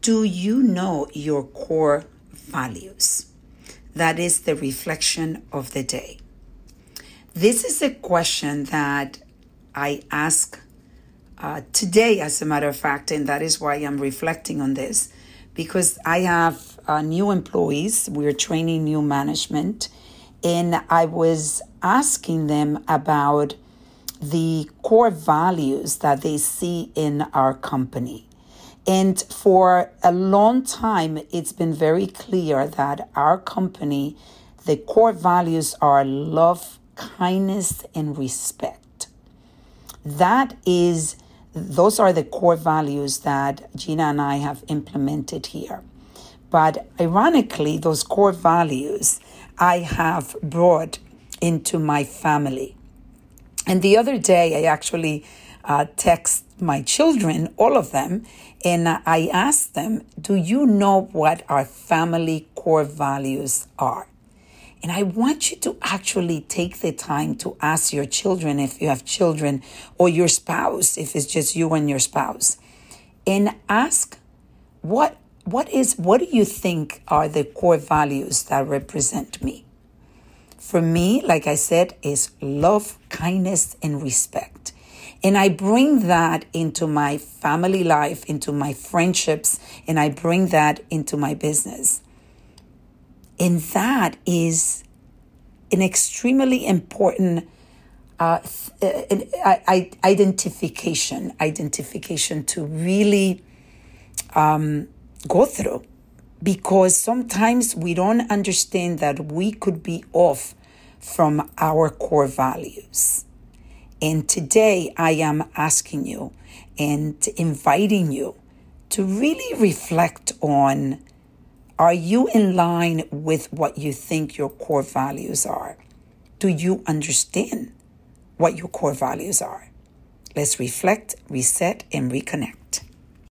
Do you know your core values? That is the reflection of the day. This is a question that I ask uh, today, as a matter of fact, and that is why I'm reflecting on this because I have uh, new employees. We're training new management, and I was asking them about the core values that they see in our company. And for a long time, it's been very clear that our company, the core values are love, kindness, and respect. That is, those are the core values that Gina and I have implemented here. But ironically, those core values I have brought into my family. And the other day, I actually uh, text my children, all of them, and I asked them, Do you know what our family core values are? And I want you to actually take the time to ask your children, if you have children, or your spouse, if it's just you and your spouse, and ask what what is what do you think are the core values that represent me? For me, like I said, is love, kindness, and respect. And I bring that into my family life, into my friendships, and I bring that into my business. And that is an extremely important uh, uh, identification, identification to really um, go through. Because sometimes we don't understand that we could be off from our core values. And today I am asking you and inviting you to really reflect on are you in line with what you think your core values are? Do you understand what your core values are? Let's reflect, reset, and reconnect.